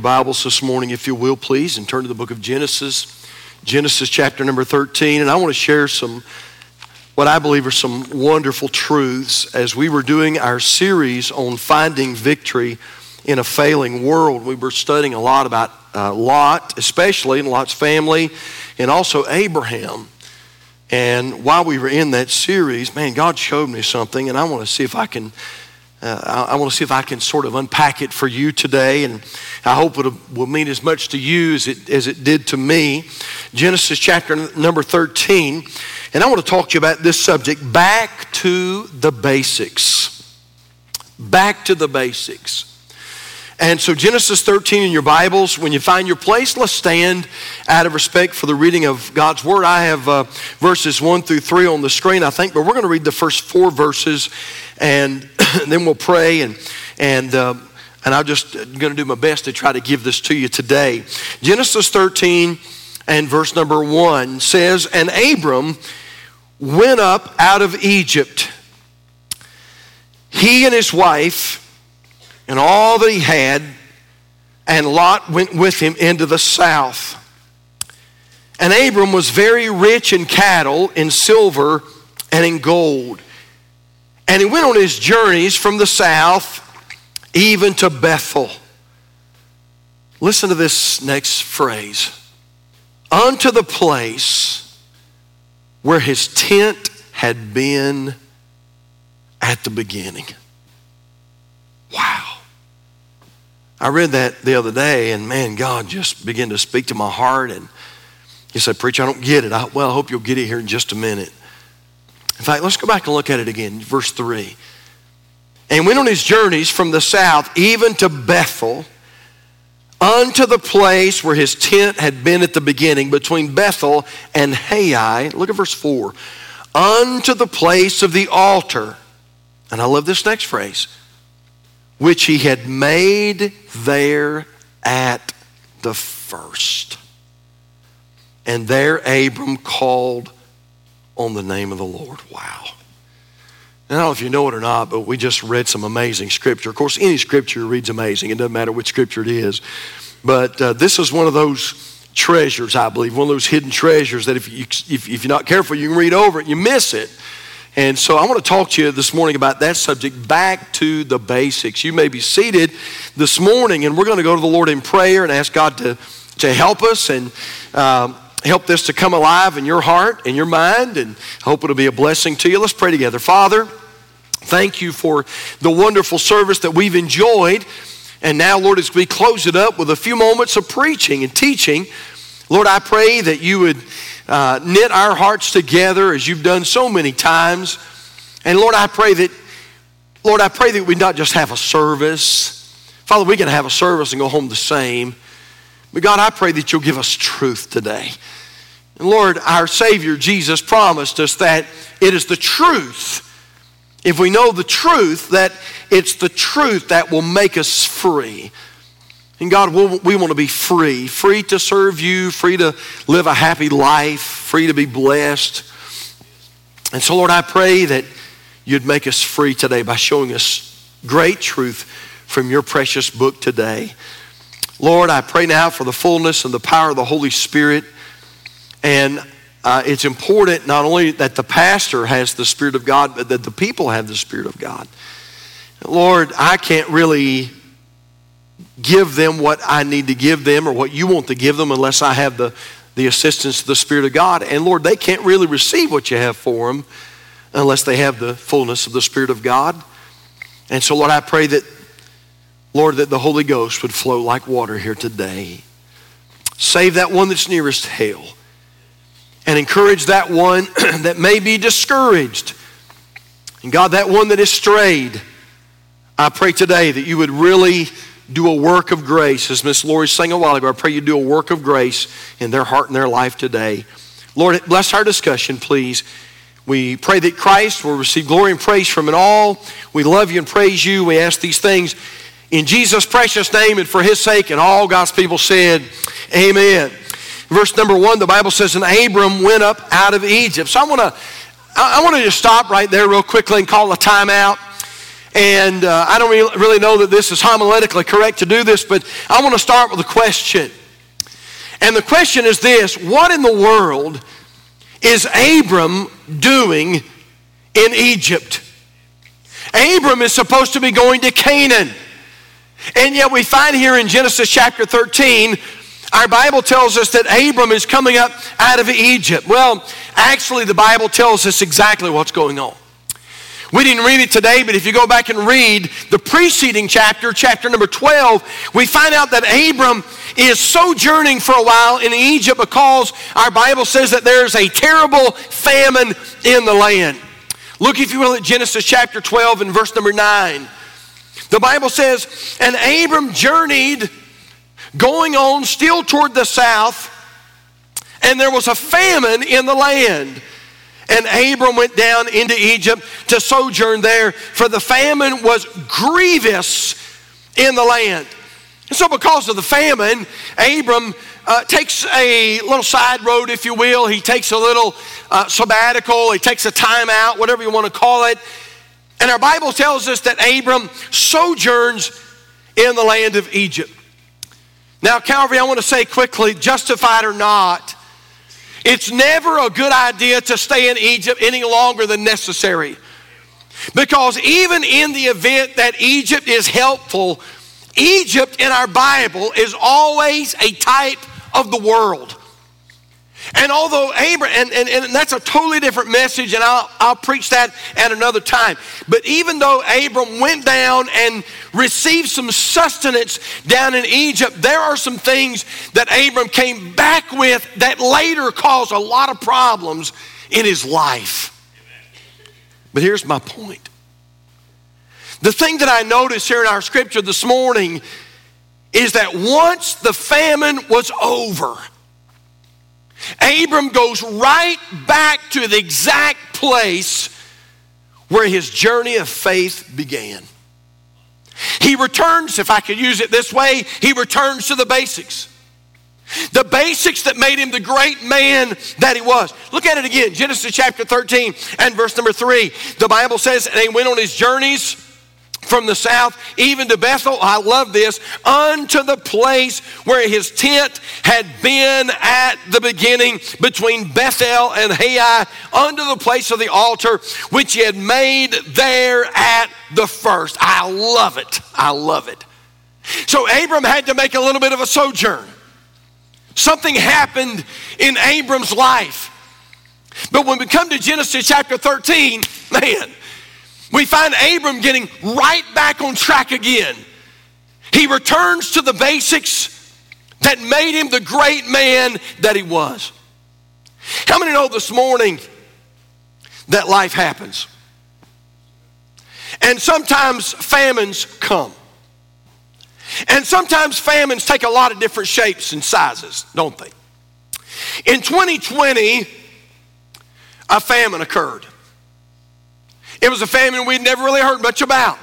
Bibles this morning, if you will, please, and turn to the book of Genesis, Genesis chapter number 13. And I want to share some, what I believe are some wonderful truths as we were doing our series on finding victory in a failing world. We were studying a lot about uh, Lot, especially, and Lot's family, and also Abraham. And while we were in that series, man, God showed me something, and I want to see if I can uh, I, I want to see if I can sort of unpack it for you today, and I hope it will mean as much to you as it, as it did to me. Genesis chapter number 13, and I want to talk to you about this subject back to the basics. Back to the basics. And so, Genesis 13 in your Bibles, when you find your place, let's stand out of respect for the reading of God's Word. I have uh, verses 1 through 3 on the screen, I think, but we're going to read the first four verses and then we'll pray and, and, uh, and I'm just going to do my best to try to give this to you today. Genesis 13 and verse number 1 says, And Abram went up out of Egypt, he and his wife and all that he had, and Lot went with him into the south. And Abram was very rich in cattle, in silver, and in gold. And he went on his journeys from the south even to Bethel. Listen to this next phrase unto the place where his tent had been at the beginning. Wow. I read that the other day, and man, God just began to speak to my heart. And He said, Preacher, I don't get it. I, well, I hope you'll get it here in just a minute. In fact, let's go back and look at it again, verse 3. And went on his journeys from the south, even to Bethel, unto the place where his tent had been at the beginning, between Bethel and Hai. Look at verse 4. Unto the place of the altar. And I love this next phrase which he had made there at the first. And there Abram called on the name of the Lord. Wow. And I don't know if you know it or not, but we just read some amazing scripture. Of course, any scripture reads amazing. It doesn't matter which scripture it is. But uh, this is one of those treasures, I believe, one of those hidden treasures that if, you, if, if you're not careful, you can read over it and you miss it. And so I want to talk to you this morning about that subject, back to the basics. You may be seated this morning, and we're going to go to the Lord in prayer and ask God to, to help us and um, help this to come alive in your heart and your mind, and hope it'll be a blessing to you. Let's pray together. Father, thank you for the wonderful service that we've enjoyed. And now, Lord, as we close it up with a few moments of preaching and teaching, Lord, I pray that you would uh, knit our hearts together as you've done so many times. And Lord, I pray that, Lord, I pray that we not just have a service. Father, we can have a service and go home the same. But God, I pray that you'll give us truth today. And Lord, our Savior Jesus promised us that it is the truth. If we know the truth, that it's the truth that will make us free. And God, we want to be free, free to serve you, free to live a happy life, free to be blessed. And so, Lord, I pray that you'd make us free today by showing us great truth from your precious book today. Lord, I pray now for the fullness and the power of the Holy Spirit. And uh, it's important not only that the pastor has the Spirit of God, but that the people have the Spirit of God. Lord, I can't really give them what I need to give them or what you want to give them unless I have the, the assistance of the Spirit of God. And Lord, they can't really receive what you have for them unless they have the fullness of the Spirit of God. And so, Lord, I pray that, Lord, that the Holy Ghost would flow like water here today. Save that one that's nearest hell. And encourage that one that may be discouraged. And God, that one that is strayed, I pray today that you would really do a work of grace. As Miss Lori sang a while ago, I pray you do a work of grace in their heart and their life today. Lord, bless our discussion, please. We pray that Christ will receive glory and praise from it all. We love you and praise you. We ask these things in Jesus' precious name and for his sake. And all God's people said, Amen. Verse number one, the Bible says, And Abram went up out of Egypt. So I want to I want to just stop right there real quickly and call a timeout. And uh, I don't really know that this is homiletically correct to do this, but I want to start with a question. And the question is this What in the world is Abram doing in Egypt? Abram is supposed to be going to Canaan. And yet we find here in Genesis chapter 13, our Bible tells us that Abram is coming up out of Egypt. Well, actually, the Bible tells us exactly what's going on. We didn't read it today, but if you go back and read the preceding chapter, chapter number 12, we find out that Abram is sojourning for a while in Egypt because our Bible says that there's a terrible famine in the land. Look, if you will, at Genesis chapter 12 and verse number 9. The Bible says, And Abram journeyed, going on still toward the south, and there was a famine in the land. And Abram went down into Egypt to sojourn there, for the famine was grievous in the land. And so, because of the famine, Abram uh, takes a little side road, if you will. He takes a little uh, sabbatical, he takes a time out, whatever you want to call it. And our Bible tells us that Abram sojourns in the land of Egypt. Now, Calvary, I want to say quickly justified or not, it's never a good idea to stay in Egypt any longer than necessary. Because even in the event that Egypt is helpful, Egypt in our Bible is always a type of the world. And although Abraham, and, and, and, that's a totally different message, and I'll, I'll preach that at another time. But even though Abram went down and received some sustenance down in Egypt, there are some things that Abram came back with that later caused a lot of problems in his life. But here's my point. The thing that I notice here in our scripture this morning is that once the famine was over, Abram goes right back to the exact place where his journey of faith began. He returns, if I could use it this way, he returns to the basics. The basics that made him the great man that he was. Look at it again Genesis chapter 13 and verse number 3. The Bible says, And he went on his journeys from the south, even to Bethel, I love this, unto the place where his tent had been at the beginning between Bethel and Hai, unto the place of the altar which he had made there at the first. I love it. I love it. So Abram had to make a little bit of a sojourn. Something happened in Abram's life. But when we come to Genesis chapter 13, man, we find Abram getting right back on track again. He returns to the basics that made him the great man that he was. How many know this morning that life happens? And sometimes famines come. And sometimes famines take a lot of different shapes and sizes, don't they? In 2020, a famine occurred. It was a famine we'd never really heard much about.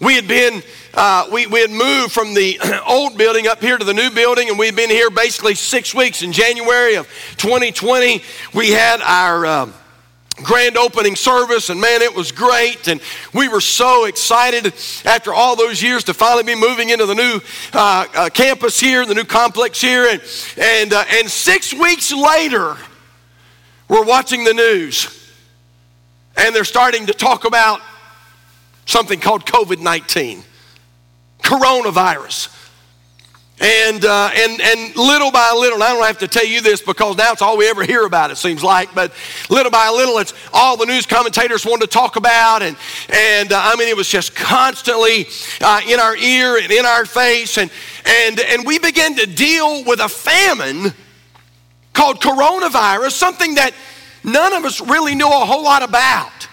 We had been, uh, we, we had moved from the old building up here to the new building, and we had been here basically six weeks. In January of 2020, we had our uh, grand opening service, and man, it was great. And we were so excited after all those years to finally be moving into the new uh, uh campus here, the new complex here. And, and, uh, and six weeks later, we're watching the news and they're starting to talk about something called COVID 19, coronavirus. And, uh, and, and little by little, I don't have to tell you this because now it's all we ever hear about, it seems like, but little by little, it's all the news commentators wanted to talk about. And, and uh, I mean, it was just constantly uh, in our ear and in our face. And, and, and we began to deal with a famine called coronavirus, something that none of us really knew a whole lot about.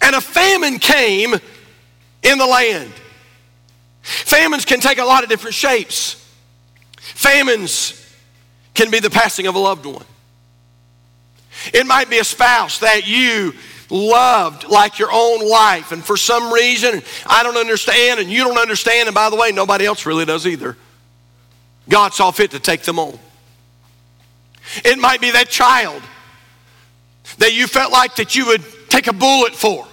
And a famine came in the land. Famines can take a lot of different shapes. Famines can be the passing of a loved one. It might be a spouse that you loved like your own life, and for some reason, I don't understand, and you don't understand, and by the way, nobody else really does either. God saw fit to take them on. It might be that child that you felt like that you would take a bullet for.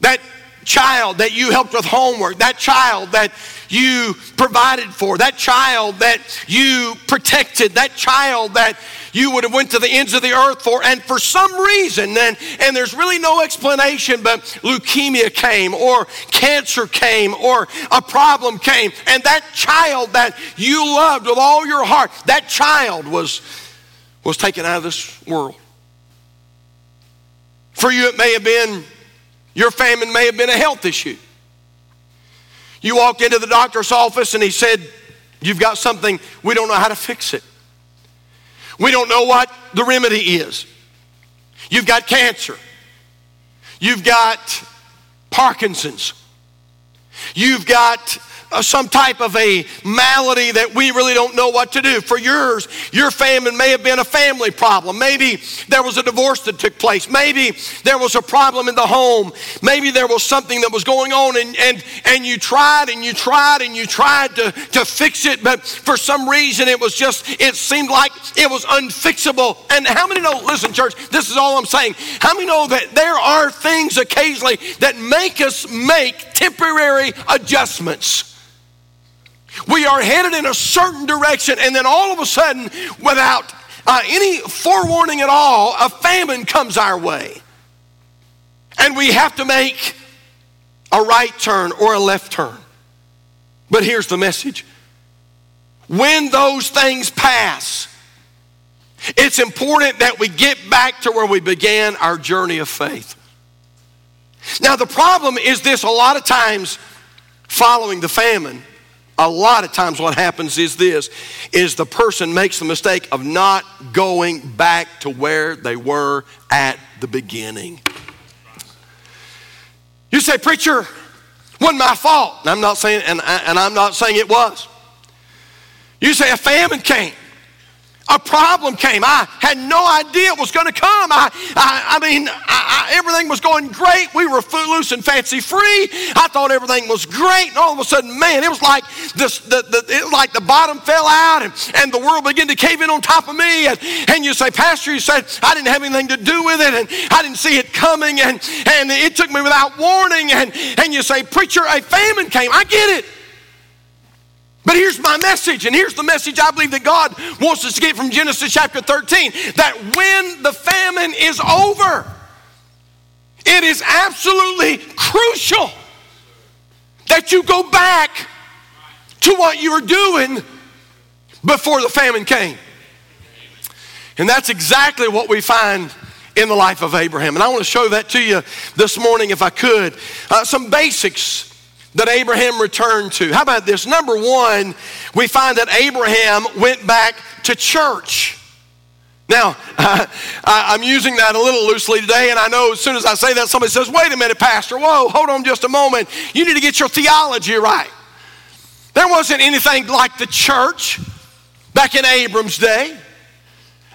that child that you helped with homework, that child that you provided for, that child that you protected, that child that you would have went to the ends of the earth for and for some reason and, and there's really no explanation but leukemia came or cancer came or a problem came and that child that you loved with all your heart that child was was taken out of this world for you it may have been your famine may have been a health issue you walked into the doctor's office and he said you've got something we don't know how to fix it we don't know what the remedy is. You've got cancer. You've got Parkinson's. You've got Uh, some type of a malady that we really don't know what to do. For yours, your famine may have been a family problem. Maybe there was a divorce that took place. Maybe there was a problem in the home. Maybe there was something that was going on and, and, and you tried and you tried and you tried to, to fix it, but for some reason it was just, it seemed like it was unfixable. And how many know, listen, church, this is all I'm saying. How many know that there are things occasionally that make us make temporary adjustments? We are headed in a certain direction, and then all of a sudden, without uh, any forewarning at all, a famine comes our way. And we have to make a right turn or a left turn. But here's the message when those things pass, it's important that we get back to where we began our journey of faith. Now, the problem is this a lot of times following the famine, a lot of times what happens is this is the person makes the mistake of not going back to where they were at the beginning. You say preacher wasn't my fault. And i'm not saying and, and i'm not saying it was. You say a famine came a problem came. I had no idea it was going to come. I, I, I mean, I, I, everything was going great. We were footloose and fancy free. I thought everything was great, and all of a sudden, man, it was like this, the, the, it, like the bottom fell out, and, and the world began to cave in on top of me. And, and you say, Pastor, you said I didn't have anything to do with it, and I didn't see it coming, and, and it took me without warning. And, and you say, Preacher, a famine came. I get it. But here's my message, and here's the message I believe that God wants us to get from Genesis chapter 13 that when the famine is over, it is absolutely crucial that you go back to what you were doing before the famine came. And that's exactly what we find in the life of Abraham. And I want to show that to you this morning if I could. Uh, some basics that Abraham returned to. How about this? Number one, we find that Abraham went back to church. Now, uh, I'm using that a little loosely today, and I know as soon as I say that, somebody says, Wait a minute, Pastor, whoa, hold on just a moment. You need to get your theology right. There wasn't anything like the church back in Abram's day.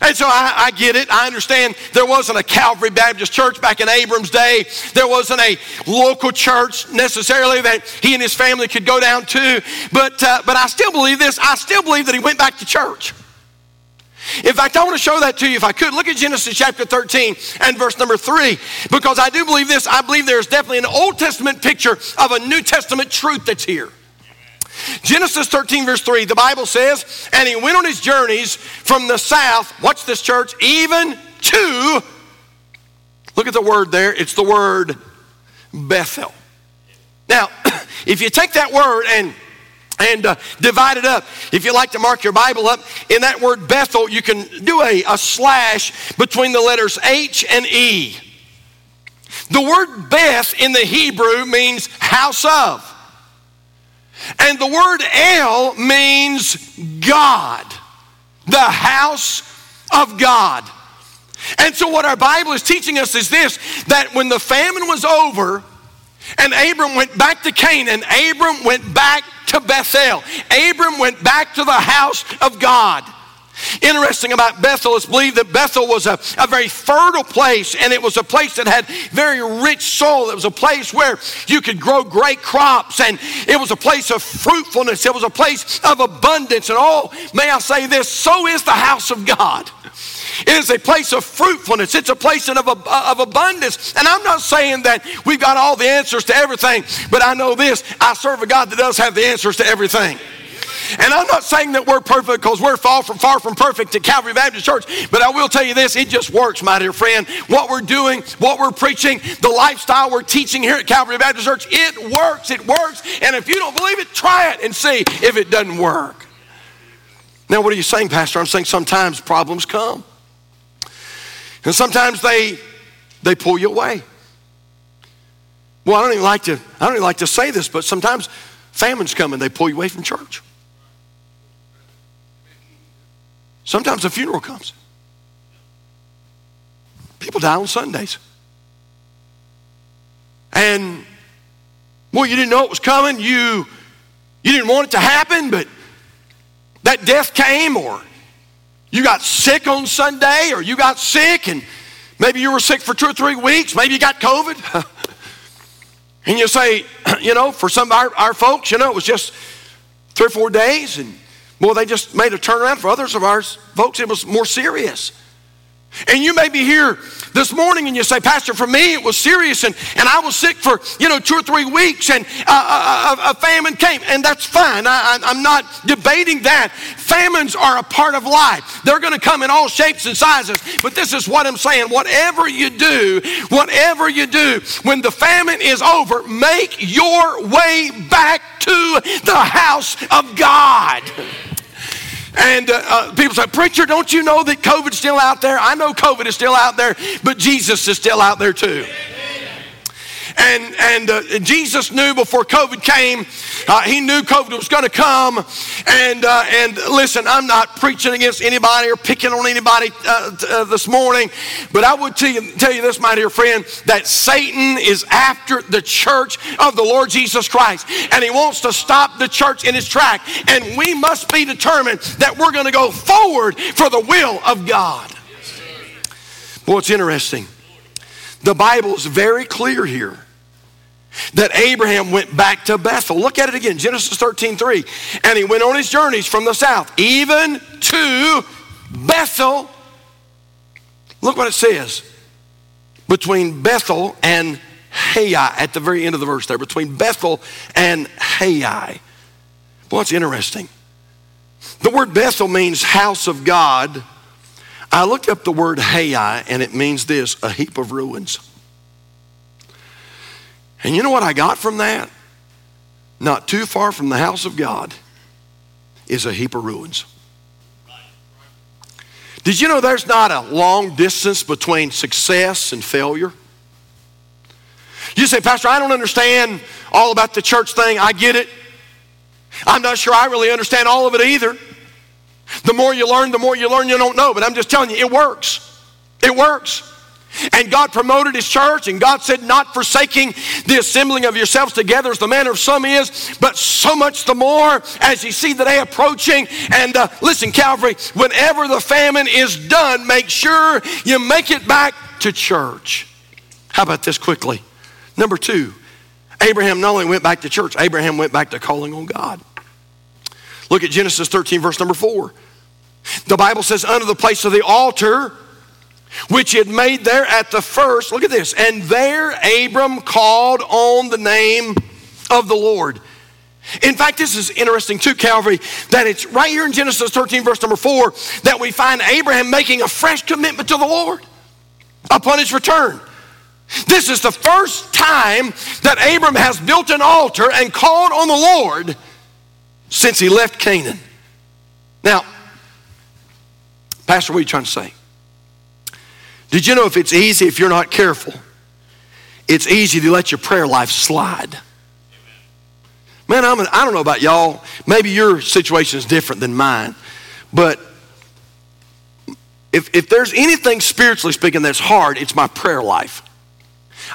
And so I, I, get it. I understand there wasn't a Calvary Baptist church back in Abram's day. There wasn't a local church necessarily that he and his family could go down to. But, uh, but I still believe this. I still believe that he went back to church. In fact, I want to show that to you if I could. Look at Genesis chapter 13 and verse number 3. Because I do believe this. I believe there's definitely an Old Testament picture of a New Testament truth that's here. Genesis 13, verse 3, the Bible says, And he went on his journeys from the south, watch this church, even to, look at the word there, it's the word Bethel. Now, if you take that word and and uh, divide it up. If you like to mark your Bible up, in that word Bethel, you can do a, a slash between the letters H and E. The word Beth in the Hebrew means house of. And the word El means God, the house of God. And so, what our Bible is teaching us is this that when the famine was over and Abram went back to Canaan, Abram went back to Bethel, Abram went back to the house of God. Interesting about Bethel is believed that Bethel was a, a very fertile place and it was a place that had very rich soil. It was a place where you could grow great crops and it was a place of fruitfulness. It was a place of abundance. And oh, may I say this, so is the house of God. It is a place of fruitfulness. It's a place of, uh, of abundance. And I'm not saying that we've got all the answers to everything, but I know this I serve a God that does have the answers to everything. And I'm not saying that we're perfect because we're far from, far from perfect at Calvary Baptist Church, but I will tell you this it just works, my dear friend. What we're doing, what we're preaching, the lifestyle we're teaching here at Calvary Baptist Church, it works, it works. And if you don't believe it, try it and see if it doesn't work. Now, what are you saying, Pastor? I'm saying sometimes problems come. And sometimes they they pull you away. Well, I don't even like to, I don't even like to say this, but sometimes famines come and they pull you away from church. Sometimes a funeral comes. People die on Sundays. And well, you didn't know it was coming. You you didn't want it to happen, but that death came, or you got sick on Sunday, or you got sick, and maybe you were sick for two or three weeks, maybe you got COVID. and you say, you know, for some of our, our folks, you know, it was just three or four days, and well, they just made a turnaround. For others of ours, folks, it was more serious. And you may be here this morning and you say, Pastor, for me it was serious and, and I was sick for, you know, two or three weeks and a, a, a famine came. And that's fine. I, I'm not debating that. Famines are a part of life. They're going to come in all shapes and sizes. But this is what I'm saying. Whatever you do, whatever you do, when the famine is over, make your way back to the house of God. And uh, uh, people say, Preacher, don't you know that COVID's still out there? I know COVID is still out there, but Jesus is still out there too. And, and uh, Jesus knew before COVID came, uh, he knew COVID was going to come. And, uh, and listen, I'm not preaching against anybody or picking on anybody uh, uh, this morning, but I would tell you, tell you this, my dear friend, that Satan is after the church of the Lord Jesus Christ. And he wants to stop the church in its track. And we must be determined that we're going to go forward for the will of God. Well, it's interesting. The Bible is very clear here that Abraham went back to Bethel. Look at it again, Genesis 13 3. And he went on his journeys from the south, even to Bethel. Look what it says between Bethel and Hai at the very end of the verse there, between Bethel and Hai. Well, it's interesting. The word Bethel means house of God. I looked up the word Hai, and it means this a heap of ruins. And you know what I got from that? Not too far from the house of God is a heap of ruins. Did you know there's not a long distance between success and failure? You say, Pastor, I don't understand all about the church thing. I get it. I'm not sure I really understand all of it either. The more you learn, the more you learn you don't know. But I'm just telling you, it works. It works. And God promoted his church, and God said, Not forsaking the assembling of yourselves together as the manner of some is, but so much the more as you see the day approaching. And uh, listen, Calvary, whenever the famine is done, make sure you make it back to church. How about this quickly? Number two, Abraham not only went back to church, Abraham went back to calling on God. Look at Genesis 13, verse number four. The Bible says, Under the place of the altar, which had made there at the first. Look at this. And there Abram called on the name of the Lord. In fact, this is interesting too, Calvary, that it's right here in Genesis 13, verse number 4, that we find Abraham making a fresh commitment to the Lord upon his return. This is the first time that Abram has built an altar and called on the Lord since he left Canaan. Now, Pastor, what are you trying to say? Did you know if it's easy, if you're not careful, it's easy to let your prayer life slide? Man, I'm I don't know about y'all. Maybe your situation is different than mine. But if, if there's anything spiritually speaking that's hard, it's my prayer life.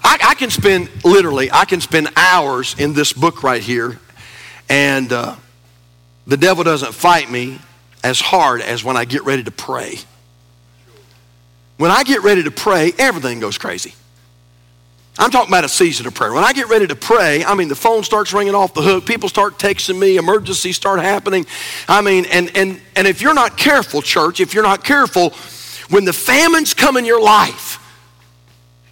I, I can spend, literally, I can spend hours in this book right here, and uh, the devil doesn't fight me as hard as when I get ready to pray. When I get ready to pray, everything goes crazy. I'm talking about a season of prayer. When I get ready to pray, I mean, the phone starts ringing off the hook. People start texting me. Emergencies start happening. I mean, and, and, and if you're not careful, church, if you're not careful, when the famines come in your life,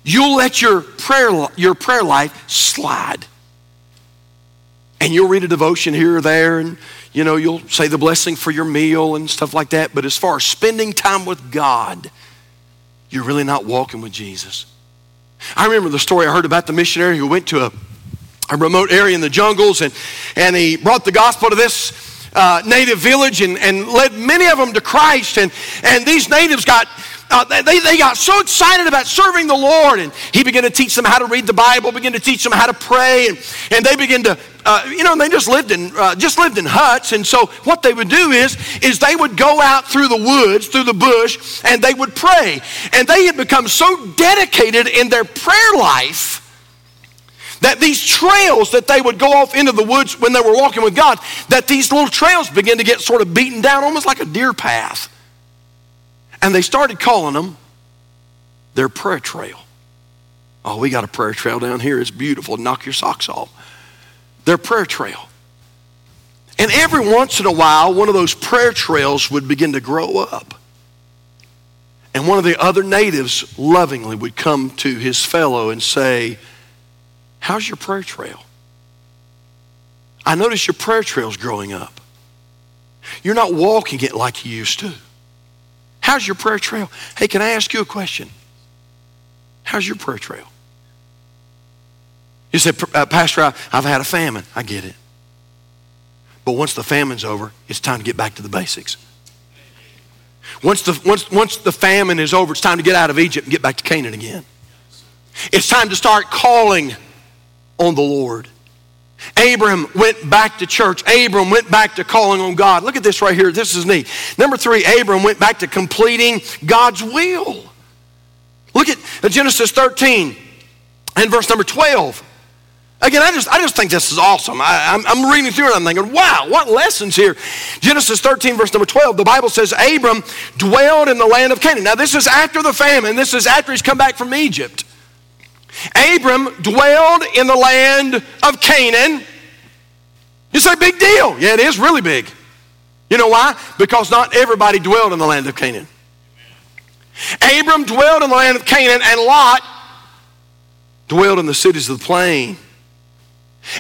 you'll let your prayer, your prayer life slide. And you'll read a devotion here or there, and you know, you'll say the blessing for your meal and stuff like that. But as far as spending time with God, you're really not walking with Jesus. I remember the story I heard about the missionary who went to a, a remote area in the jungles and, and he brought the gospel to this uh, native village and, and led many of them to Christ. And, and these natives got uh, they, they got so excited about serving the Lord, and he began to teach them how to read the Bible, began to teach them how to pray, and, and they began to, uh, you know, they just lived in uh, just lived in huts. And so what they would do is is they would go out through the woods, through the bush, and they would pray. And they had become so dedicated in their prayer life that these trails that they would go off into the woods when they were walking with God, that these little trails began to get sort of beaten down, almost like a deer path. And they started calling them their prayer trail. Oh, we got a prayer trail down here. It's beautiful. Knock your socks off. Their prayer trail. And every once in a while, one of those prayer trails would begin to grow up. And one of the other natives lovingly would come to his fellow and say, How's your prayer trail? I notice your prayer trail's growing up. You're not walking it like you used to. How's your prayer trail? Hey, can I ask you a question? How's your prayer trail? You said, uh, Pastor, I, I've had a famine. I get it. But once the famine's over, it's time to get back to the basics. Once the, once, once the famine is over, it's time to get out of Egypt and get back to Canaan again. It's time to start calling on the Lord. Abram went back to church. Abram went back to calling on God. Look at this right here. This is neat. Number three, Abram went back to completing God's will. Look at Genesis 13 and verse number 12. Again, I just, I just think this is awesome. I, am I'm, I'm reading through it I'm thinking, wow, what lessons here. Genesis 13, verse number 12, the Bible says, Abram dwelled in the land of Canaan. Now, this is after the famine. This is after he's come back from Egypt. Abram dwelled in the land of Canaan. You say, big deal. Yeah, it is really big. You know why? Because not everybody dwelled in the land of Canaan. Abram dwelled in the land of Canaan, and Lot dwelled in the cities of the plain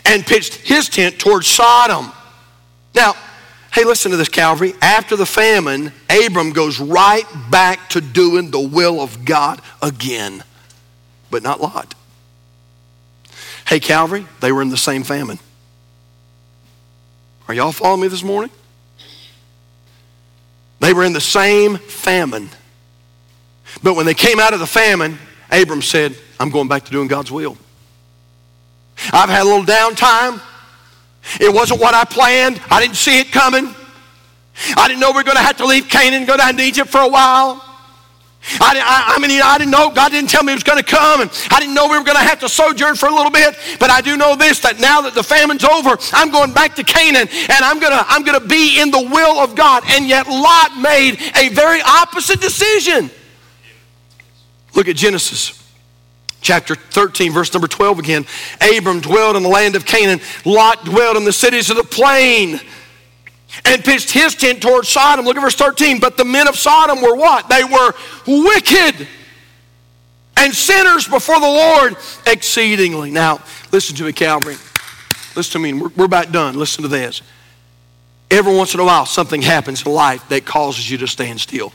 and pitched his tent towards Sodom. Now, hey, listen to this, Calvary. After the famine, Abram goes right back to doing the will of God again but not Lot. Hey, Calvary, they were in the same famine. Are y'all following me this morning? They were in the same famine. But when they came out of the famine, Abram said, I'm going back to doing God's will. I've had a little downtime. It wasn't what I planned. I didn't see it coming. I didn't know we were going to have to leave Canaan and go down to Egypt for a while. I, I, I, mean, I didn't know, God didn't tell me it was going to come, and I didn't know we were going to have to sojourn for a little bit, but I do know this that now that the famine's over, I'm going back to Canaan, and I'm to I'm to be in the will of God. And yet, Lot made a very opposite decision. Look at Genesis chapter 13, verse number 12 again. Abram dwelled in the land of Canaan, Lot dwelled in the cities of the plain and pitched his tent towards Sodom. Look at verse 13. But the men of Sodom were what? They were wicked and sinners before the Lord exceedingly. Now, listen to me, Calvary. Listen to me. We're, we're about done. Listen to this. Every once in a while, something happens in life that causes you to stand still.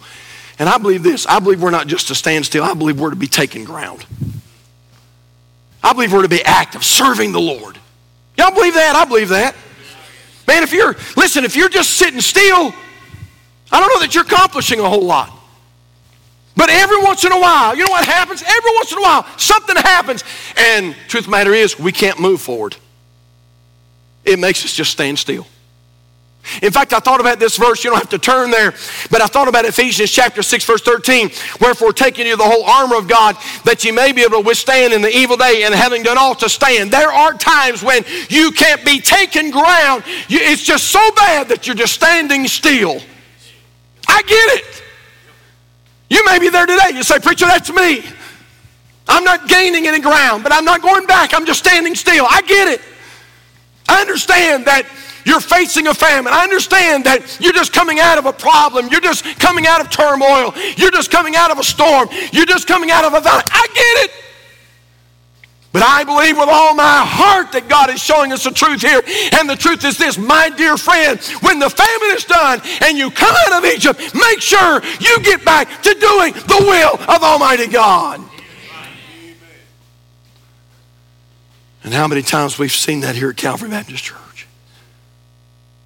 And I believe this. I believe we're not just to stand still. I believe we're to be taking ground. I believe we're to be active, serving the Lord. Y'all believe that? I believe that. Man, if you're, listen, if you're just sitting still, I don't know that you're accomplishing a whole lot. But every once in a while, you know what happens? Every once in a while, something happens. And truth of the matter is, we can't move forward. It makes us just stand still. In fact, I thought about this verse. You don't have to turn there, but I thought about Ephesians chapter 6, verse 13. Wherefore, taking you the whole armor of God, that you may be able to withstand in the evil day, and having done all to stand. There are times when you can't be taken ground. it's just so bad that you're just standing still. I get it. You may be there today. You say, Preacher, that's me. I'm not gaining any ground, but I'm not going back. I'm just standing still. I get it. I understand that you're facing a famine. I understand that you're just coming out of a problem. You're just coming out of turmoil. You're just coming out of a storm. You're just coming out of a valley. I get it. But I believe with all my heart that God is showing us the truth here. And the truth is this, my dear friend, when the famine is done and you come out of Egypt, make sure you get back to doing the will of Almighty God. And how many times we've seen that here at Calvary Baptist Church?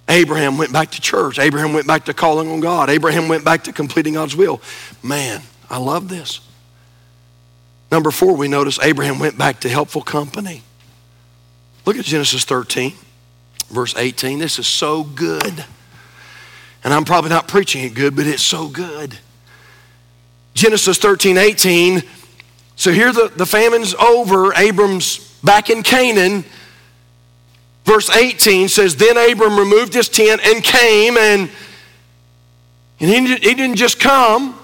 Abraham went back to church. Abraham went back to calling on God. Abraham went back to completing God's will. Man, I love this. Number four, we notice Abraham went back to helpful company. Look at Genesis 13, verse 18. This is so good. And I'm probably not preaching it good, but it's so good. Genesis 13, 18. So here the, the famine's over. Abram's back in Canaan. Verse 18 says, Then Abram removed his tent and came, and, and he, he didn't just come,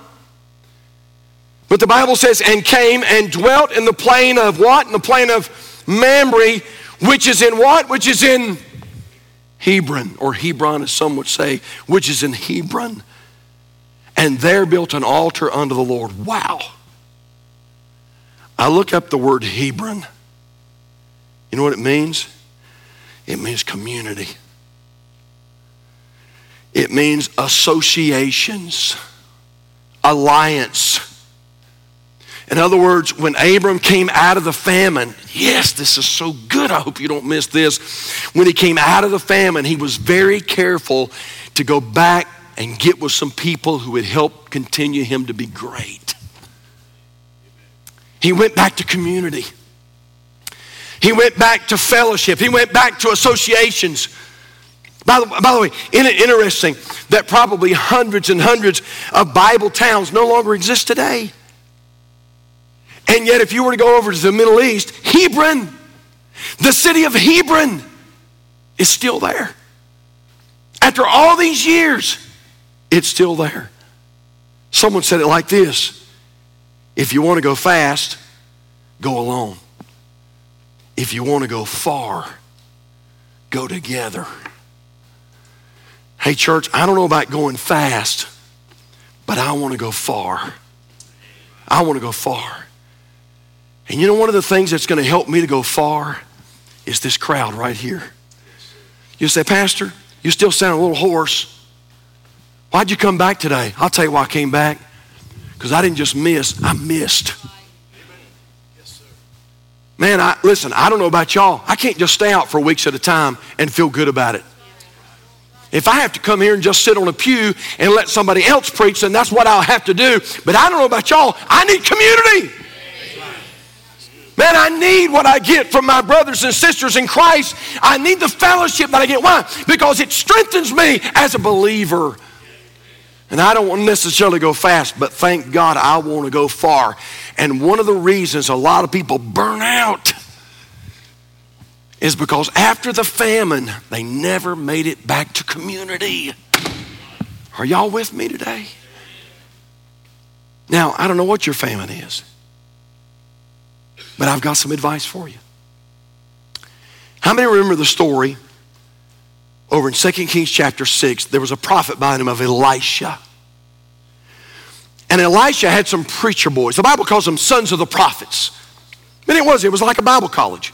but the Bible says, and came and dwelt in the plain of what? In the plain of Mamre, which is in what? Which is in Hebron, or Hebron, as some would say, which is in Hebron. And there built an altar unto the Lord. Wow. I look up the word Hebron. You know what it means? It means community. It means associations, alliance in other words, when Abram came out of the famine, yes, this is so good. I hope you don't miss this. When he came out of the famine, he was very careful to go back and get with some people who would help continue him to be great. He went back to community. He went back to fellowship. He went back to associations. By the, by the way, isn't it interesting that probably hundreds and hundreds of Bible towns no longer exist today? And yet, if you were to go over to the Middle East, Hebron, the city of Hebron, is still there. After all these years, it's still there. Someone said it like this If you want to go fast, go alone. If you want to go far, go together. Hey, church, I don't know about going fast, but I want to go far. I want to go far. And you know, one of the things that's going to help me to go far is this crowd right here. You say, Pastor, you still sound a little hoarse. Why'd you come back today? I'll tell you why I came back. Because I didn't just miss, I missed. Man, I, listen, I don't know about y'all. I can't just stay out for weeks at a time and feel good about it. If I have to come here and just sit on a pew and let somebody else preach, then that's what I'll have to do. But I don't know about y'all. I need community. Man, I need what I get from my brothers and sisters in Christ. I need the fellowship that I get. Why? Because it strengthens me as a believer. And I don't necessarily go fast, but thank God I want to go far. And one of the reasons a lot of people burn out is because after the famine, they never made it back to community. Are y'all with me today? Now, I don't know what your famine is. But I've got some advice for you. How many remember the story over in 2 Kings chapter 6? There was a prophet by the name of Elisha. And Elisha had some preacher boys. The Bible calls them sons of the prophets. And it was, it was like a Bible college.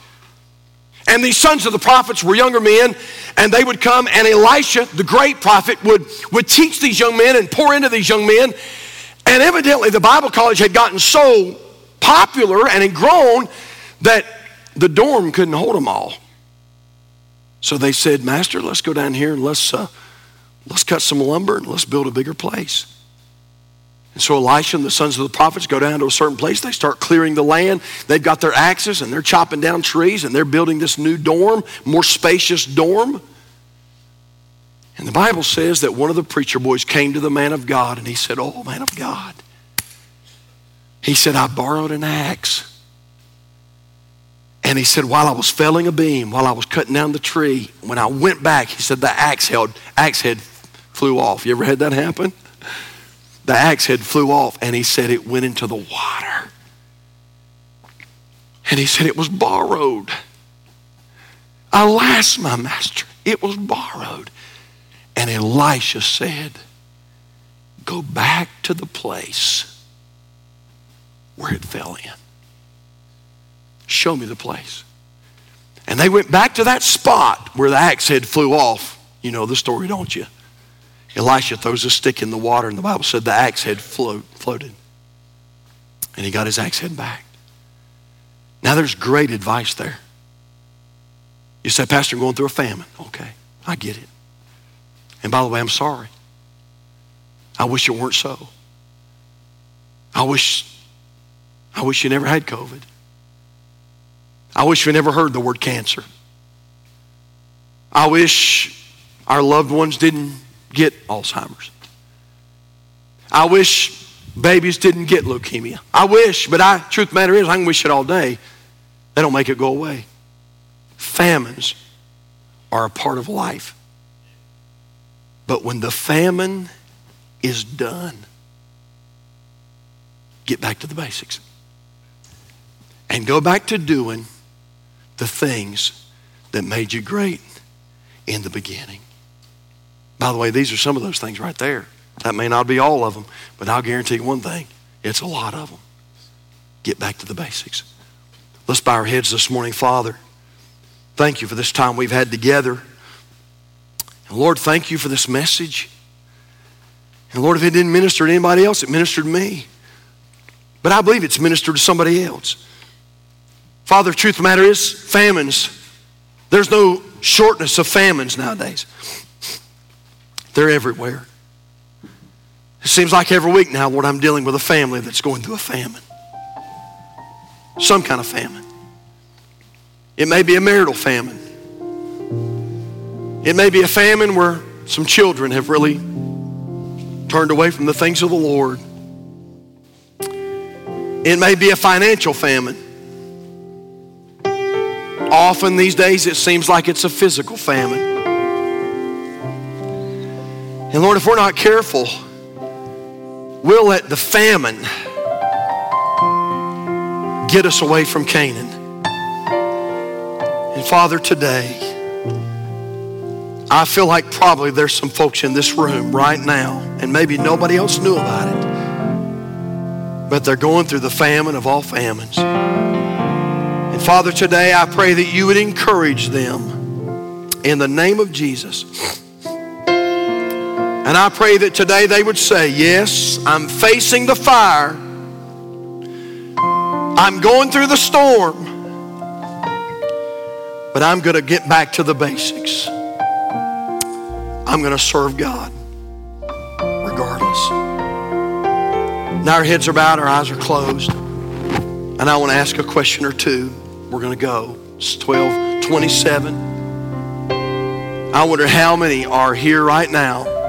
And these sons of the prophets were younger men, and they would come, and Elisha, the great prophet, would, would teach these young men and pour into these young men. And evidently, the Bible college had gotten so popular and had grown that the dorm couldn't hold them all. So they said, Master, let's go down here and let's, uh, let's cut some lumber and let's build a bigger place. And so Elisha and the sons of the prophets go down to a certain place. They start clearing the land. They've got their axes and they're chopping down trees and they're building this new dorm, more spacious dorm. And the Bible says that one of the preacher boys came to the man of God and he said, Oh, man of God, he said, I borrowed an axe. And he said, while I was felling a beam, while I was cutting down the tree, when I went back, he said the axe held, axe head flew off. You ever had that happen? The axe head flew off, and he said it went into the water. And he said it was borrowed. Alas, my master, it was borrowed. And Elisha said, Go back to the place where it fell in. Show me the place. And they went back to that spot where the axe head flew off. You know the story, don't you? Elisha throws a stick in the water, and the Bible said the axe head float, floated. And he got his axe head back. Now, there's great advice there. You say, Pastor, I'm going through a famine. Okay, I get it. And by the way, I'm sorry. I wish it weren't so. I wish, I wish you never had COVID. I wish we never heard the word cancer. I wish our loved ones didn't get Alzheimer's. I wish babies didn't get leukemia. I wish, but I truth matter is I can wish it all day. They don't make it go away. Famines are a part of life. But when the famine is done, get back to the basics. And go back to doing the things that made you great in the beginning. By the way, these are some of those things right there. That may not be all of them, but I'll guarantee you one thing it's a lot of them. Get back to the basics. Let's bow our heads this morning, Father. Thank you for this time we've had together. And Lord, thank you for this message. And Lord, if it didn't minister to anybody else, it ministered to me. But I believe it's ministered to somebody else. Father, truth of the matter is, famines, there's no shortness of famines nowadays. They're everywhere. It seems like every week now, Lord, I'm dealing with a family that's going through a famine. Some kind of famine. It may be a marital famine. It may be a famine where some children have really turned away from the things of the Lord. It may be a financial famine. Often these days it seems like it's a physical famine. And Lord, if we're not careful, we'll let the famine get us away from Canaan. And Father, today, I feel like probably there's some folks in this room right now, and maybe nobody else knew about it, but they're going through the famine of all famines. And Father, today I pray that you would encourage them in the name of Jesus. And I pray that today they would say, Yes, I'm facing the fire. I'm going through the storm. But I'm going to get back to the basics. I'm going to serve God regardless. Now our heads are bowed, our eyes are closed. And I want to ask a question or two. We're going to go. It's 1227. I wonder how many are here right now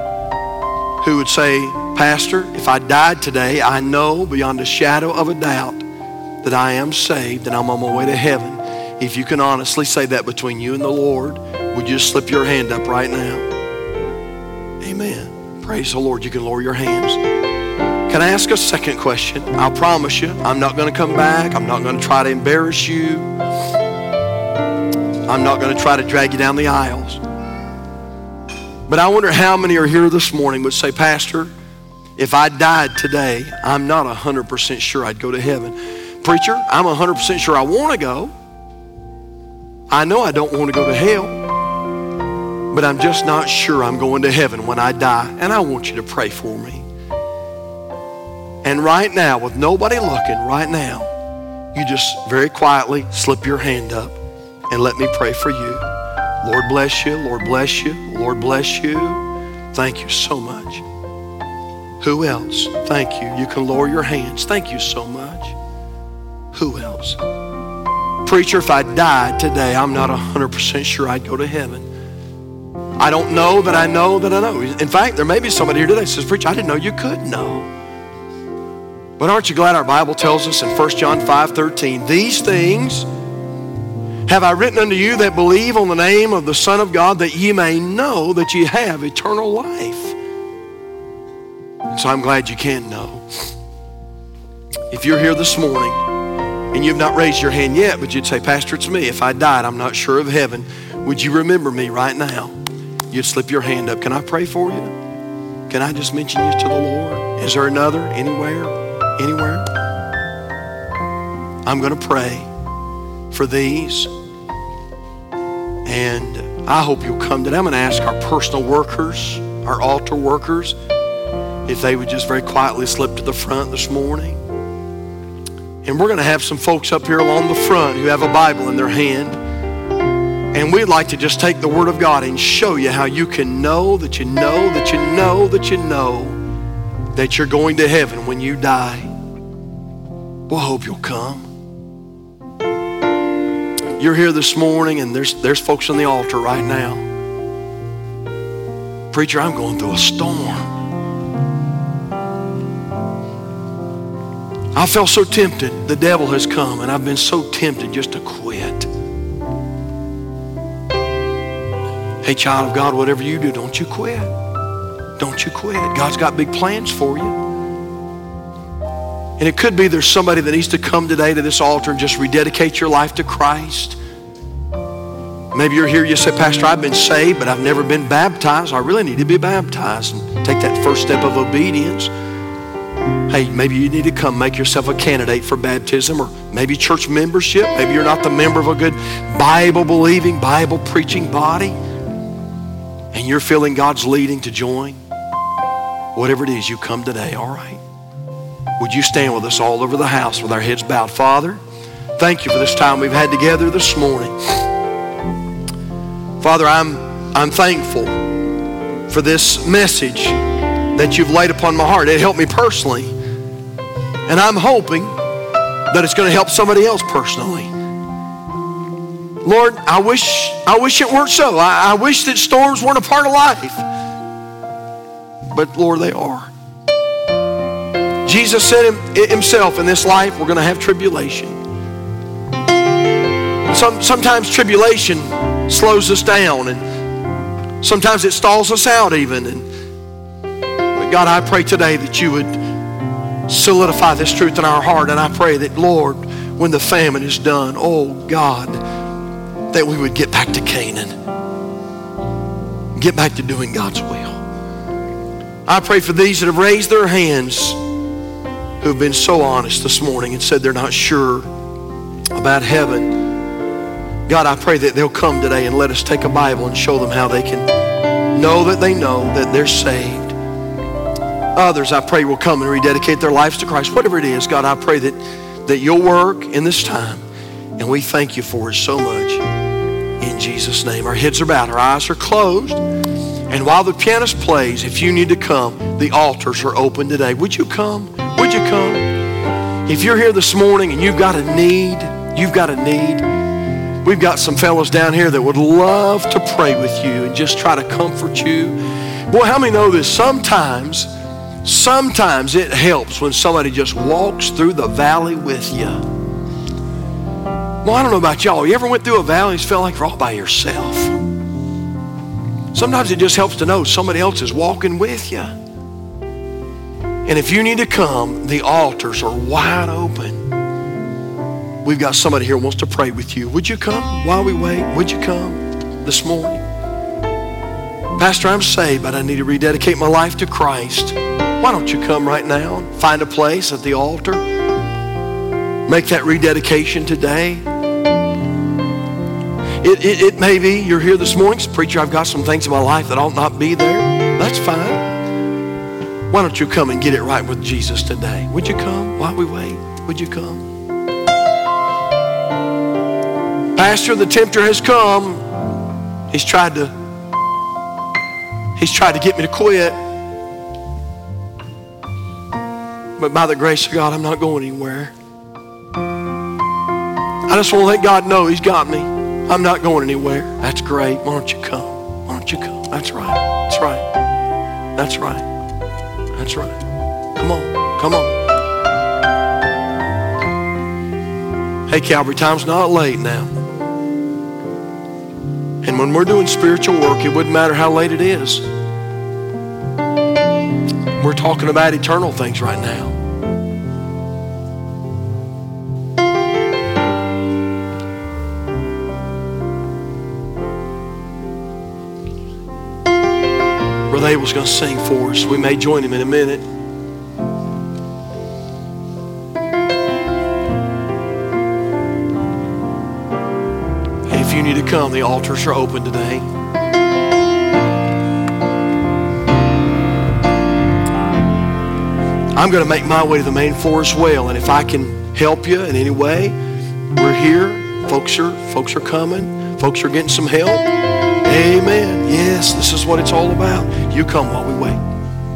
who would say, Pastor, if I died today, I know beyond a shadow of a doubt that I am saved and I'm on my way to heaven. If you can honestly say that between you and the Lord, would you slip your hand up right now? Amen. Praise the Lord. You can lower your hands. Can I ask a second question? I'll promise you, I'm not going to come back. I'm not going to try to embarrass you. I'm not going to try to drag you down the aisles. But I wonder how many are here this morning would say, Pastor, if I died today, I'm not 100% sure I'd go to heaven. Preacher, I'm 100% sure I want to go. I know I don't want to go to hell, but I'm just not sure I'm going to heaven when I die. And I want you to pray for me. And right now, with nobody looking, right now, you just very quietly slip your hand up and let me pray for you. Lord bless you, Lord bless you, Lord bless you. Thank you so much. Who else? Thank you. You can lower your hands. Thank you so much. Who else? Preacher, if I died today, I'm not 100% sure I'd go to heaven. I don't know that I know that I know. In fact, there may be somebody here today that says, Preacher, I didn't know you could know. But aren't you glad our Bible tells us in 1 John 5 13, these things have I written unto you that believe on the name of the Son of God, that ye may know that ye have eternal life. So I'm glad you can know. If you're here this morning and you've not raised your hand yet, but you'd say, Pastor, it's me. If I died, I'm not sure of heaven. would you remember me right now? You'd slip your hand up. Can I pray for you? Can I just mention you to the Lord? Is there another anywhere? Anywhere? I'm going to pray for these. And I hope you'll come today. I'm going to ask our personal workers, our altar workers, if they would just very quietly slip to the front this morning. And we're going to have some folks up here along the front who have a Bible in their hand. And we'd like to just take the Word of God and show you how you can know that you know that you know that you know that you're going to heaven when you die. We'll hope you'll come. You're here this morning, and there's, there's folks on the altar right now. Preacher, I'm going through a storm. I felt so tempted. The devil has come, and I've been so tempted just to quit. Hey, child of God, whatever you do, don't you quit. Don't you quit. God's got big plans for you. And it could be there's somebody that needs to come today to this altar and just rededicate your life to Christ. Maybe you're here, you say, Pastor, I've been saved, but I've never been baptized. I really need to be baptized and take that first step of obedience. Hey, maybe you need to come make yourself a candidate for baptism or maybe church membership. Maybe you're not the member of a good Bible believing, Bible preaching body and you're feeling God's leading to join, whatever it is, you come today, all right? Would you stand with us all over the house with our heads bowed? Father, thank you for this time we've had together this morning. Father, I'm, I'm thankful for this message that you've laid upon my heart. It helped me personally. And I'm hoping that it's going to help somebody else personally. Lord, I wish, I wish it weren't so. I, I wish that storms weren't a part of life. But Lord, they are. Jesus said himself, in this life, we're going to have tribulation. Some, sometimes tribulation slows us down, and sometimes it stalls us out even. And, but God, I pray today that you would solidify this truth in our heart, and I pray that, Lord, when the famine is done, oh God, that we would get back to Canaan, get back to doing God's will. I pray for these that have raised their hands who have been so honest this morning and said they're not sure about heaven. God, I pray that they'll come today and let us take a Bible and show them how they can know that they know that they're saved. Others, I pray, will come and rededicate their lives to Christ. Whatever it is, God, I pray that, that you'll work in this time. And we thank you for it so much in Jesus' name. Our heads are bowed, our eyes are closed. And while the pianist plays, if you need to come, the altars are open today. Would you come? Would you come? If you're here this morning and you've got a need, you've got a need, we've got some fellows down here that would love to pray with you and just try to comfort you. Boy, how many know this? Sometimes, sometimes it helps when somebody just walks through the valley with you. Well, I don't know about y'all. You ever went through a valley and felt like you're all by yourself? Sometimes it just helps to know somebody else is walking with you. And if you need to come, the altars are wide open. We've got somebody here wants to pray with you. Would you come while we wait? Would you come this morning? Pastor, I'm saved, but I need to rededicate my life to Christ. Why don't you come right now find a place at the altar? Make that rededication today. It, it, it, may be you're here this morning, preacher, I've got some things in my life that ought not be there. That's fine. Why don't you come and get it right with Jesus today? Would you come while we wait? Would you come? Pastor, the tempter has come. He's tried to He's tried to get me to quit. But by the grace of God, I'm not going anywhere. I just want to let God know He's got me. I'm not going anywhere. That's great. Why don't you come? Why don't you come? That's right. That's right. That's right. That's right. Come on. Come on. Hey, Calvary, time's not late now. And when we're doing spiritual work, it wouldn't matter how late it is. We're talking about eternal things right now. Brother Abel's going to sing for us. We may join him in a minute. If you need to come, the altars are open today. I'm going to make my way to the main floor as well. And if I can help you in any way, we're here. Folks are, folks are coming. Folks are getting some help. Amen. Yes, this is what it's all about. You come while we wait.